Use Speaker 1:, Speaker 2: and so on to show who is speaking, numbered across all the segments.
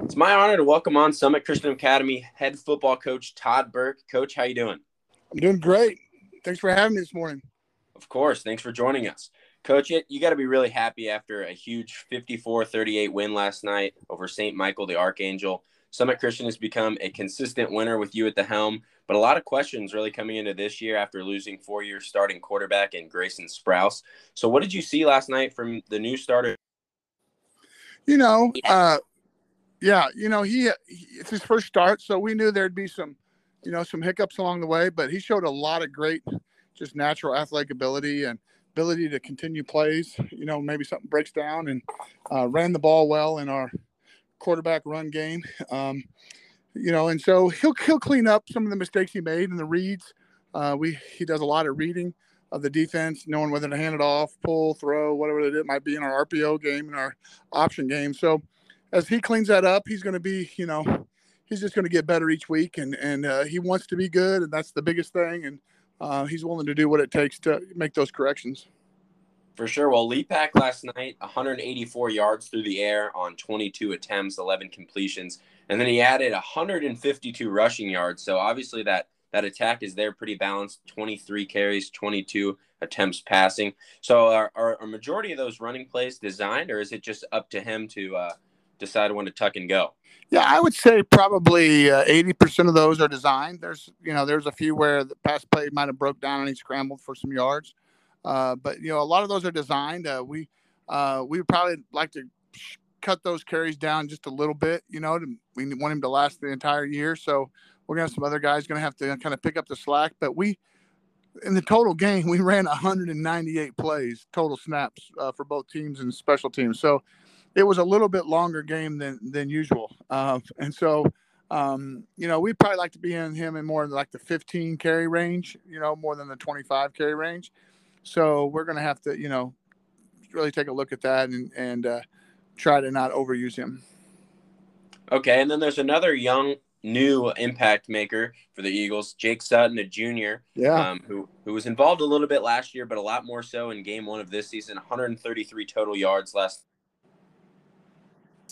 Speaker 1: It's my honor to welcome on Summit Christian Academy head football coach Todd Berck. Coach, how you doing?
Speaker 2: I'm doing great. Thanks for having me this morning.
Speaker 1: Of course. Thanks for joining us. Coach, you got to be really happy after a huge 54-38 win last night over St. Michael the Archangel. Summit Christian has become a consistent winner with you at the helm, but a lot of questions really coming into this year after losing four-year starting quarterback in Grayson Sprouse. So what did you see last night from the new starter?
Speaker 2: You know, uh, yeah, you know, he, he it's his first start, so we knew there'd be some, you know, some hiccups along the way, but he showed a lot of great, just natural athletic ability and ability to continue plays. You know, maybe something breaks down and uh, ran the ball well in our quarterback run game. Um, you know, and so he'll he'll clean up some of the mistakes he made in the reads. Uh, we he does a lot of reading of the defense, knowing whether to hand it off, pull, throw, whatever it might be in our RPO game and our option game. So as he cleans that up, he's going to be, you know, he's just going to get better each week, and and uh, he wants to be good, and that's the biggest thing, and uh, he's willing to do what it takes to make those corrections.
Speaker 1: For sure. Well, Lee Pack last night, 184 yards through the air on 22 attempts, 11 completions, and then he added 152 rushing yards. So obviously that that attack is there pretty balanced. 23 carries, 22 attempts passing. So are, are a majority of those running plays designed, or is it just up to him to uh, decide when to tuck and go?
Speaker 2: Yeah, I would say probably uh, eighty uh, percent of those are designed. There's you know there's a few where the pass play might have broke down and he scrambled for some yards, uh, but you know a lot of those are designed. Uh, we uh, we would probably like to cut those carries down just a little bit. You know, to, we want him to last the entire year. So we're gonna have some other guys gonna have to kind of pick up the slack. But we in the total game we ran 198 plays total snaps uh, for both teams and special teams. So it was a little bit longer game than than usual, uh, and so um, you know we'd probably like to be in him in more like the 15 carry range, you know, more than the 25 carry range. So we're going to have to, you know, really take a look at that and and uh, try to not overuse him.
Speaker 1: Okay, and then there's another young new impact maker for the Eagles, Jake Sutton, a junior,
Speaker 2: yeah,
Speaker 1: um, who who was involved a little bit last year, but a lot more so in Game One of this season. 133 total yards last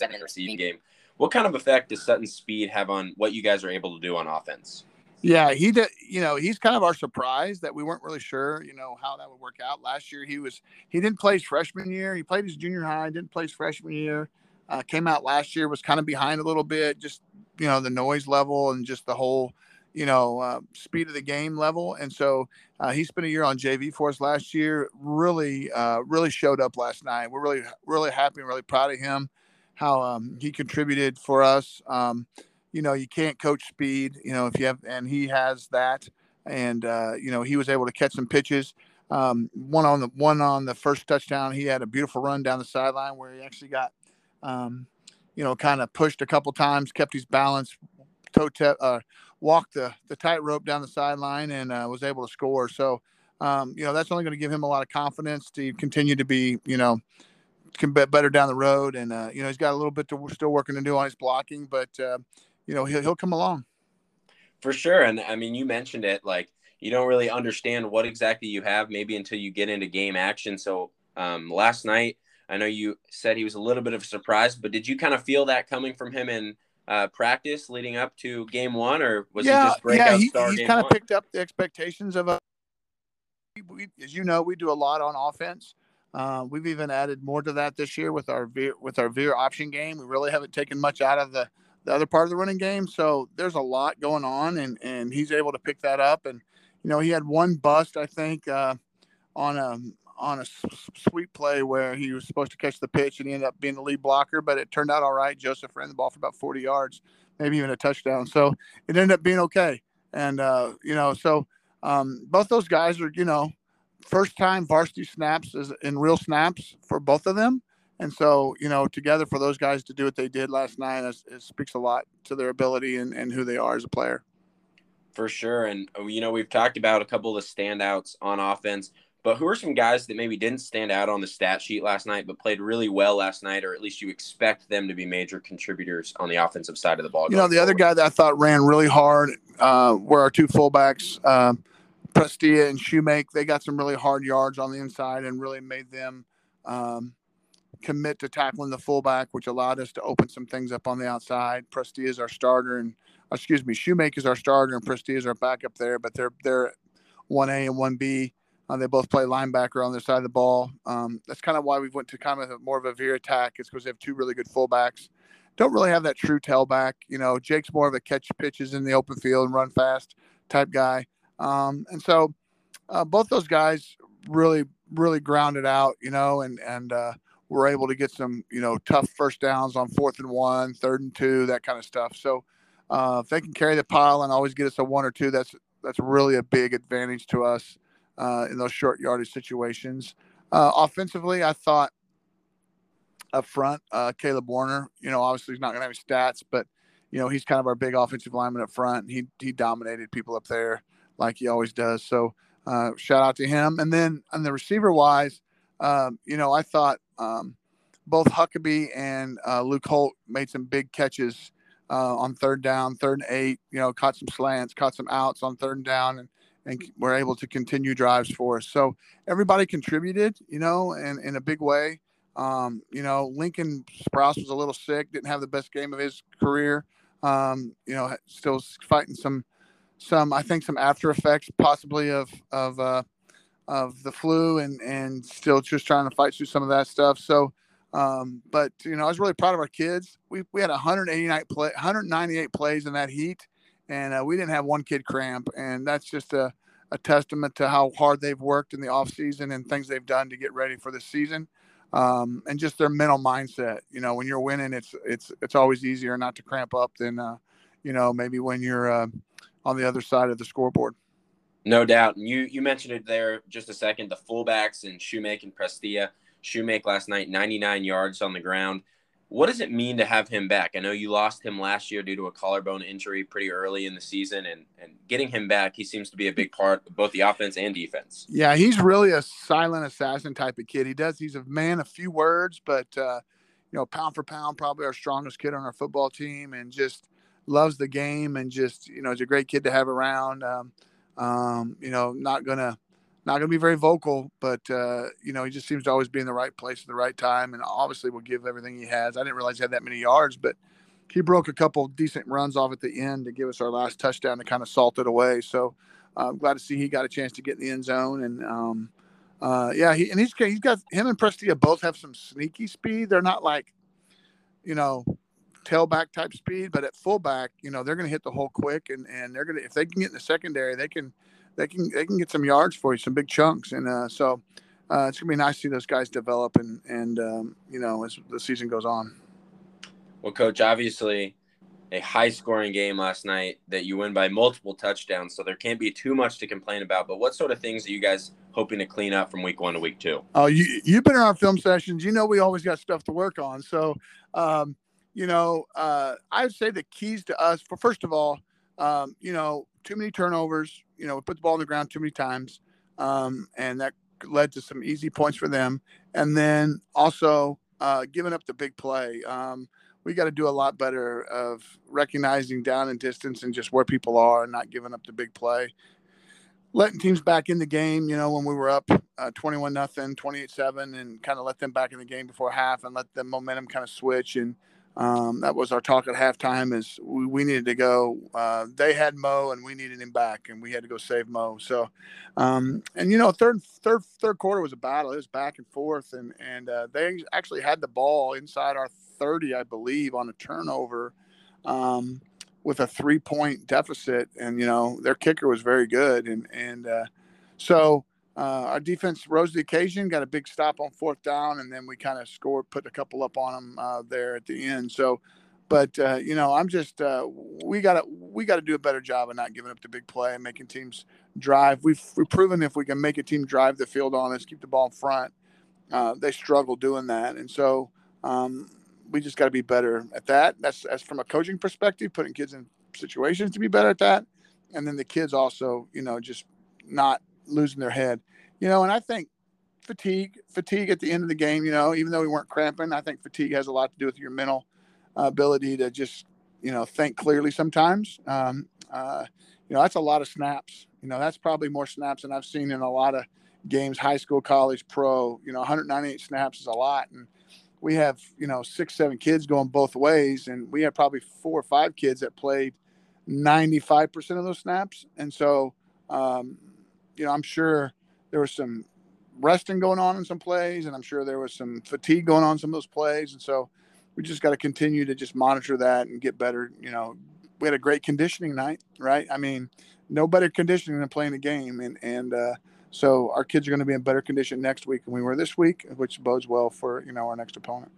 Speaker 1: seven in the receiving game. What kind of effect does Sutton's speed have on what you guys are able to do on offense?
Speaker 2: Yeah, he did. You know, he's kind of our surprise that we weren't really sure, you know, how that would work out. Last year, he was he didn't play his freshman year. He played his junior high, didn't play his freshman year. Uh, came out last year was kind of behind a little bit, just you know the noise level and just the whole you know uh, speed of the game level. And so uh, he spent a year on JV for us last year. Really, uh, really showed up last night. We're really, really happy and really proud of him how um, he contributed for us. Um, you know, you can't coach speed, you know, if you have, and he has that. And, uh, you know, he was able to catch some pitches. Um, one on the one on the first touchdown, he had a beautiful run down the sideline where he actually got, um, you know, kind of pushed a couple times, kept his balance, toe tap, uh, walked the the tightrope down the sideline, and uh, was able to score. So, um, you know, that's only going to give him a lot of confidence to continue to be, you know, can bet better down the road. And uh, you know, he's got a little bit to still working to do on his blocking, but uh, you know, he'll he'll come along.
Speaker 1: For sure, and I mean, you mentioned it like you don't really understand what exactly you have maybe until you get into game action. So um, last night, I know you said he was a little bit of a surprise, but did you kind of feel that coming from him in uh, practice leading up to game one, or was
Speaker 2: yeah,
Speaker 1: he just breakout
Speaker 2: yeah, he,
Speaker 1: star?
Speaker 2: He's kind of picked up the expectations of a. We, as you know, we do a lot on offense. Uh, we've even added more to that this year with our veer, with our veer option game. We really haven't taken much out of the, the other part of the running game, so there's a lot going on, and and he's able to pick that up. And you know, he had one bust, I think, uh, on a on a sweep play where he was supposed to catch the pitch, and he ended up being the lead blocker, but it turned out all right. Joseph ran the ball for about 40 yards, maybe even a touchdown, so it ended up being okay. And uh, you know, so um, both those guys are, you know, first time varsity snaps is in real snaps for both of them. and so you know together for those guys to do what they did last night, it, it speaks a lot to their ability and, and who they are as a player.
Speaker 1: For sure, and you know we've talked about a couple of standouts on offense. But who are some guys that maybe didn't stand out on the stat sheet last night, but played really well last night, or at least you expect them to be major contributors on the offensive side of the ball?
Speaker 2: You know, the forward? other guy that I thought ran really hard uh, were our two fullbacks, uh, Prestia and Shoemake. They got some really hard yards on the inside and really made them um, commit to tackling the fullback, which allowed us to open some things up on the outside. Prestia is our starter, and excuse me, Shoemake is our starter, and Prestia is our backup there. But they're they're one A and one B. Uh, they both play linebacker on their side of the ball. Um, that's kind of why we went to kind of a, more of a veer attack. It's because they have two really good fullbacks. Don't really have that true tailback. You know, Jake's more of a catch pitches in the open field and run fast type guy. Um, and so uh, both those guys really, really grounded out. You know, and and uh, were able to get some you know tough first downs on fourth and one, third and two, that kind of stuff. So uh, if they can carry the pile and always get us a one or two, that's that's really a big advantage to us uh, in those short yardage situations. Uh, offensively, I thought up front, uh, Caleb Warner, you know, obviously he's not going to have any stats, but, you know, he's kind of our big offensive lineman up front. He, he dominated people up there like he always does. So uh, shout out to him. And then on the receiver wise, um, you know, I thought um, both Huckabee and uh, Luke Holt made some big catches uh, on third down, third and eight, you know, caught some slants, caught some outs on third and down. And, and were able to continue drives for us. So everybody contributed, you know, in, in a big way. Um, you know, Lincoln Sprouse was a little sick, didn't have the best game of his career. Um, you know, still fighting some, some I think some after effects possibly of of uh, of the flu, and and still just trying to fight through some of that stuff. So, um, but you know, I was really proud of our kids. We we had 189 play, 198 plays in that heat and uh, we didn't have one kid cramp, and that's just a, a testament to how hard they've worked in the off season and things they've done to get ready for the season, um, and just their mental mindset. You know, when you're winning, it's it's it's always easier not to cramp up than uh, you know maybe when you're uh, on the other side of the scoreboard.
Speaker 1: No doubt. And You you mentioned it there just a second. The fullbacks and Shoemake and Prestia. Shoemake last night, 99 yards on the ground. What does it mean to have him back? I know you lost him last year due to a collarbone injury pretty early in the season, and, and getting him back, he seems to be a big part of both the offense and defense.
Speaker 2: Yeah, he's really a silent assassin type of kid. He does, he's a man of few words, but, uh, you know, pound for pound, probably our strongest kid on our football team, and just loves the game and just, you know, is a great kid to have around. Um, um, you know, not to, not to be very vocal, but uh, you know he just seems to always be in the right place at the right time, and obviously will give everything he has. I didn't realize he had that many yards, but he broke a couple decent runs off at the end to give us our last touchdown to kind of salt it away. So uh, I'm glad to see he got a chance to get in the end zone, and um, uh, yeah, he and he's he's got him and Prestia both have some sneaky speed. They're not like you know tailback type speed, but at fullback, you know they're going to hit the hole quick, and and they're going to if they can get in the secondary, they can they can they can get some yards for you, some big chunks, and uh, so uh, it's gonna be nice to see those guys develop and and um, you know as the season goes on.
Speaker 1: Well, coach, obviously a high scoring game last night that you win by multiple touchdowns, so there can't be too much to complain about. But what sort of things are you guys hoping to clean up from week one to week two?
Speaker 2: Oh, you you've been in our film sessions. You know we always got stuff to work on. So, um, you know, uh, I'd say the keys to us for first of all, um, you know, too many turnovers. You know, we put the ball on the ground too many times, um, and that led to some easy points for them. And then also uh, giving up the big play. Um, we got to do a lot better of recognizing down and distance and just where people are and not giving up the big play. Letting teams back in the game, you know, when we were up uh, 21 nothing, 28 7, and kind of let them back in the game before half and let the momentum kind of switch. And um, that was our talk at halftime. Is we, we needed to go. Uh, they had Mo, and we needed him back, and we had to go save Mo. So, um, and you know, third third third quarter was a battle. It was back and forth, and and uh, they actually had the ball inside our thirty, I believe, on a turnover. Um, with a three point deficit, and you know their kicker was very good, and and uh, so uh, our defense rose to the occasion, got a big stop on fourth down, and then we kind of scored, put a couple up on them uh, there at the end. So, but uh, you know, I'm just uh, we got to we got to do a better job of not giving up the big play and making teams drive. We've we've proven if we can make a team drive the field on us, keep the ball in front, uh, they struggle doing that, and so um, we just got to be better at that. That's that's from a coaching perspective, putting kids in situations to be better at that, and then the kids also, you know, just not losing their head, you know. And I think fatigue, fatigue at the end of the game, you know, even though we weren't cramping, I think fatigue has a lot to do with your mental uh, ability to just, you know, think clearly sometimes. Um, uh, you know, that's a lot of snaps. You know, that's probably more snaps than I've seen in a lot of games, high school, college, pro. You know, 198 snaps is a lot, and we have you know six, seven kids going both ways, and we have probably four or five kids that played 95% of those snaps, and so um, you know, I'm sure there was some resting going on in some plays, and I'm sure there was some fatigue going on some of those plays, and so we just got to continue to just monitor that and get better. You know, we had a great conditioning night, right? I mean, no better conditioning than playing the game, and and uh, so our kids are going to be in better condition next week than we were this week, which bodes well for you know our next opponent.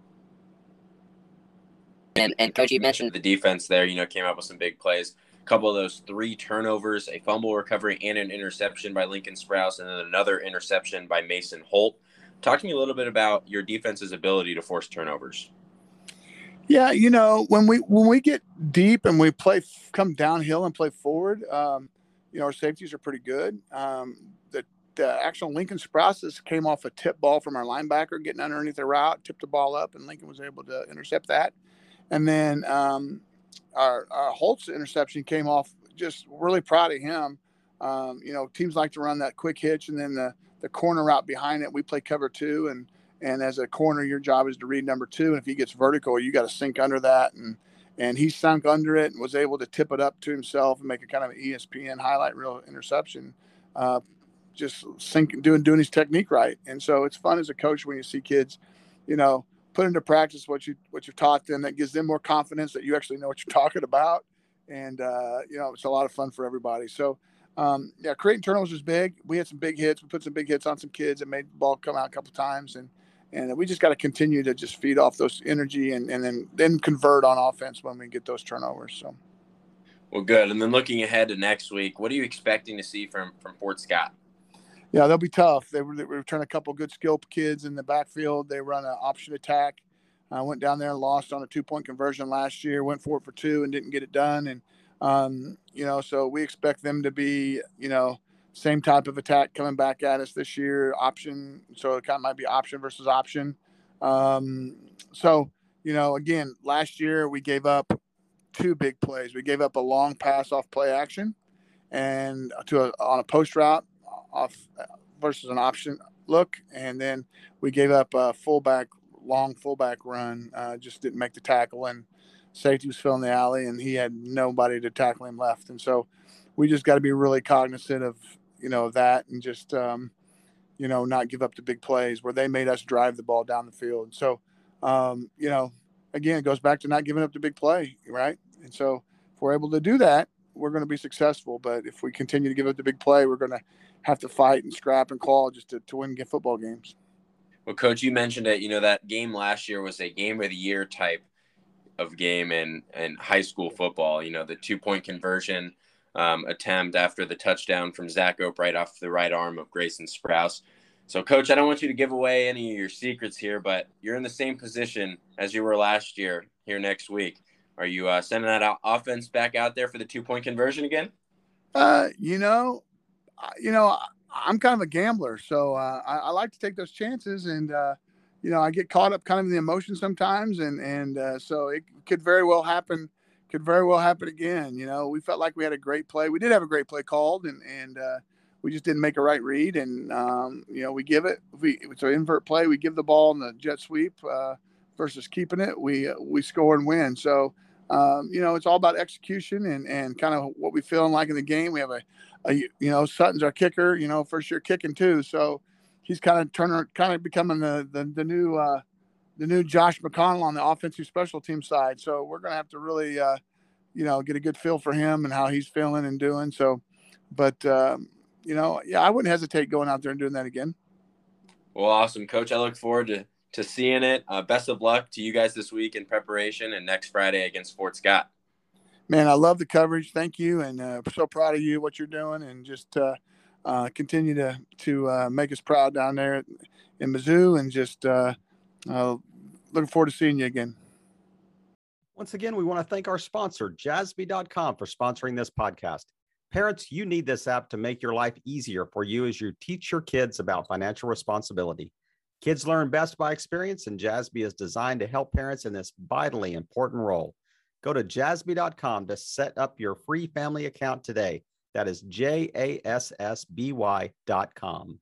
Speaker 1: And, and coach, you mentioned the defense there. You know, came up with some big plays. Couple of those three turnovers, a fumble recovery, and an interception by Lincoln Sprouse, and then another interception by Mason Holt. Talk to me a little bit about your defense's ability to force turnovers.
Speaker 2: Yeah, you know, when we when we get deep and we play come downhill and play forward, um, you know, our safeties are pretty good. Um, the the actual Lincoln Sprouses came off a tip ball from our linebacker getting underneath the route, tipped the ball up, and Lincoln was able to intercept that. And then um, our, our Holt's interception came off. Just really proud of him. Um, you know, teams like to run that quick hitch, and then the the corner route behind it. We play cover two, and and as a corner, your job is to read number two. And if he gets vertical, you got to sink under that. And and he sunk under it and was able to tip it up to himself and make a kind of an ESPN highlight reel interception. Uh, just sink doing doing his technique right. And so it's fun as a coach when you see kids, you know, put into practice what you what you've taught them. That gives them more confidence that you actually know what you're talking about. And uh, you know, it's a lot of fun for everybody. So um, yeah, creating turnovers was big. We had some big hits. We put some big hits on some kids and made the ball come out a couple times. And and we just got to continue to just feed off those energy and, and then then convert on offense when we get those turnovers. So.
Speaker 1: Well, good. And then looking ahead to next week, what are you expecting to see from from Fort Scott?
Speaker 2: Yeah, they'll be tough. They, they return a couple good skill kids in the backfield. They run an option attack. I went down there and lost on a two point conversion last year. Went for it for two and didn't get it done. And um, you know, so we expect them to be, you know, same type of attack coming back at us this year. Option, so it kind of might be option versus option. Um, so you know, again, last year we gave up two big plays. We gave up a long pass off play action, and to a, on a post route off versus an option look, and then we gave up a fullback long fullback run. Uh, just didn't make the tackle, and safety was filling the alley, and he had nobody to tackle him left, and so we just got to be really cognizant of you know that and just um, you know not give up the big plays where they made us drive the ball down the field. So um, you know again it goes back to not giving up the big play, right? And so if we're able to do that, we're going to be successful. But if we continue to give up the big play, we're going to have to fight and scrap and claw just to, to win football games.
Speaker 1: Well, coach, you mentioned it. You know that game last year was a game of the year type of game in in high school football. You know the two point conversion um, attempt after the touchdown from Zach Ope right off the right arm of Grayson Sprouse. So, coach, I don't want you to give away any of your secrets here, but you're in the same position as you were last year here next week. Are you uh, sending that offense back out there for the two point conversion again?
Speaker 2: Uh, you know, you know, I'm kind of a gambler, so uh, I, I, like to take those chances, and uh, you know, I get caught up kind of in the emotion sometimes, and and uh, so it could very well happen could very well happen again. You know, we felt like we had a great play. We did have a great play called, and and uh, we just didn't make a right read. And um, you know, we give it. We it's an invert play. We give the ball in the jet sweep uh, versus keeping it. We uh, we score and win. So. Um, you know, it's all about execution and, and kind of what we feeling like in the game. We have a, a, you know, Sutton's our kicker, you know, first year kicking too. So he's kind of turning, kind of becoming the, the, the new, uh, the new Josh McConnell on the offensive special team side. So we're going to have to really, uh, you know, get a good feel for him and how he's feeling and doing. So, but, um, you know, yeah, I wouldn't hesitate going out there and doing that again.
Speaker 1: Well, awesome, coach. I look forward to, to seeing it. Uh, best of luck to you guys this week in preparation and next Friday against Fort Scott.
Speaker 2: Man, I love the coverage. Thank you. And uh, so proud of you, what you're doing. And just, uh, uh, continue to to uh, make us proud down there in Mizzou, and just uh, uh, looking forward to seeing you again.
Speaker 3: Once again, we want to thank our sponsor, Jassby.com, for sponsoring this podcast. Parents, you need this app to make your life easier for you as you teach your kids about financial responsibility. Kids learn best by experience, and Jassby is designed to help parents in this vitally important role. Go to jassby.com to set up your free family account today. That is J A S S B Y.com.